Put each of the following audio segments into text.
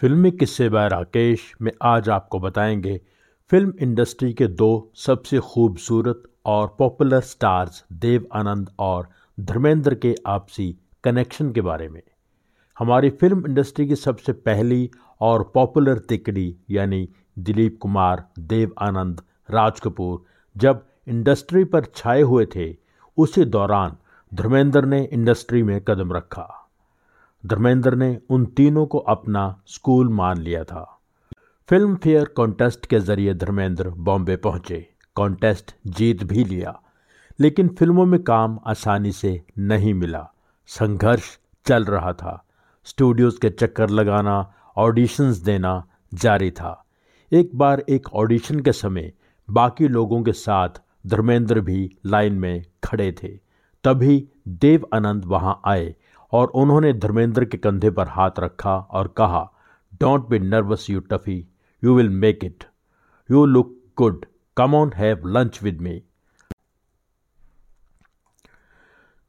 फिल्मी किस्से बाय राकेश में आज आपको बताएँगे, फ़िल्म इंडस्ट्री के दो सबसे खूबसूरत और पॉपुलर स्टार्स देव आनंद और धर्मेंद्र के आपसी कनेक्शन के बारे में। हमारी फ़िल्म इंडस्ट्री की सबसे पहली और पॉपुलर तिकड़ी, यानी दिलीप कुमार, देव आनंद, राज कपूर, जब इंडस्ट्री पर छाए हुए थे, उसी दौरान धर्मेंद्र ने इंडस्ट्री में कदम रखा। धर्मेंद्र ने उन तीनों को अपना स्कूल मान लिया था। फ़िल्म फेयर कॉन्टेस्ट के ज़रिए धर्मेंद्र बॉम्बे पहुँचे। कॉन्टेस्ट जीत भी लिया, लेकिन फ़िल्मों में काम आसानी से नहीं मिला। संघर्ष चल रहा था। स्टूडियोज के चक्कर लगाना, ऑडिशंस देना जारी था। एक बार एक ऑडिशन के समय बाकी लोगों के साथ धर्मेंद्र भी लाइन में खड़े थे। तभी देव आनंद वहाँ आए और उन्होंने धर्मेंद्र के कंधे पर हाथ रखा और कहा don't be nervous you toughie you will make it you look good come on have lunch with me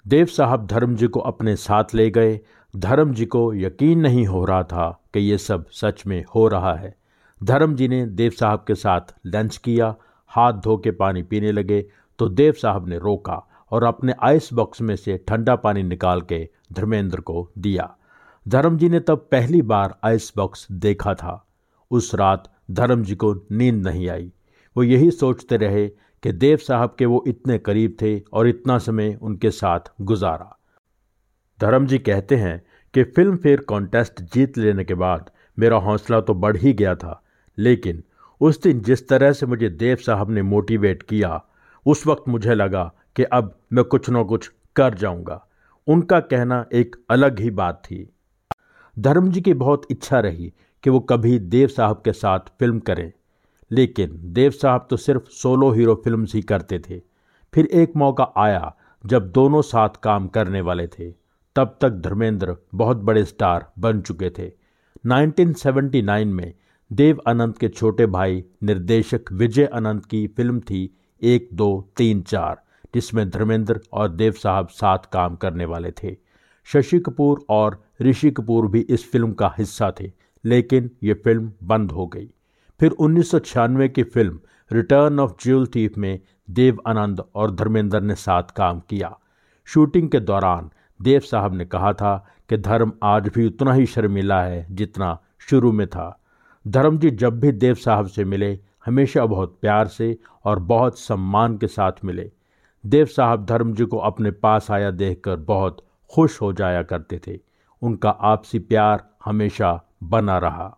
Dev sahab Dharam ji को अपने साथ ले गए। धर्म जी को यकीन नहीं हो रहा था कि ये सब सच में हो रहा है। धर्म जी ने देव साहब के साथ लंच किया। हाथ धो के पानी पीने लगे तो देव साहब ने रोका। और अपने आइस बॉक्स में से ठंडा पानी निकाल के धर्मेंद्र को दिया। धर्म जी ने तब पहली बार आइस बॉक्स देखा था। उस रात धर्म जी को नींद नहीं आई। वो यही सोचते रहे कि देव साहब के वो इतने करीब थे और इतना समय उनके साथ गुजारा। धर्म जी कहते हैं कि फ़िल्म फेयर कॉन्टेस्ट जीत लेने के बाद मेरा हौसला तो बढ़ ही गया था, लेकिन उस दिन जिस तरह से मुझे देव साहब ने मोटिवेट किया, उस वक्त मुझे लगा कि अब मैं कुछ न कुछ कर जाऊँगा। उनका कहना एक अलग ही बात थी। धर्म जी की बहुत इच्छा रही कि वो कभी देव साहब के साथ फ़िल्म करें, लेकिन देव साहब तो सिर्फ़ सोलो हीरो फ़िल्म ही करते थे। फिर एक मौका आया जब दोनों साथ काम करने वाले थे। तब तक धर्मेंद्र बहुत बड़े स्टार बन चुके थे। 1979 में देव अनंत के छोटे भाई निर्देशक विजय अनंत की फ़िल्म थी एक दो तीन चार। जिसमें धर्मेंद्र और देव साहब साथ काम करने वाले थे। शशि कपूर और ऋषि कपूर भी इस फ़िल्म का हिस्सा थे, लेकिन ये फ़िल्म बंद हो गई। फिर उन्नीस सौ छियानवे की film return of jewel thief में देव आनंद और धर्मेंद्र ने साथ काम किया। शूटिंग के दौरान देव साहब ने कहा था कि धर्म आज भी उतना ही शर्मिला है जितना शुरू में था। धर्म जी जब भी देव साहब से मिले, हमेशा बहुत प्यार से और बहुत सम्मान के साथ मिले। देव साहब धर्म जी को अपने पास आया देखकर बहुत खुश हो जाया करते थे। उनका आपसी प्यार हमेशा बना रहा।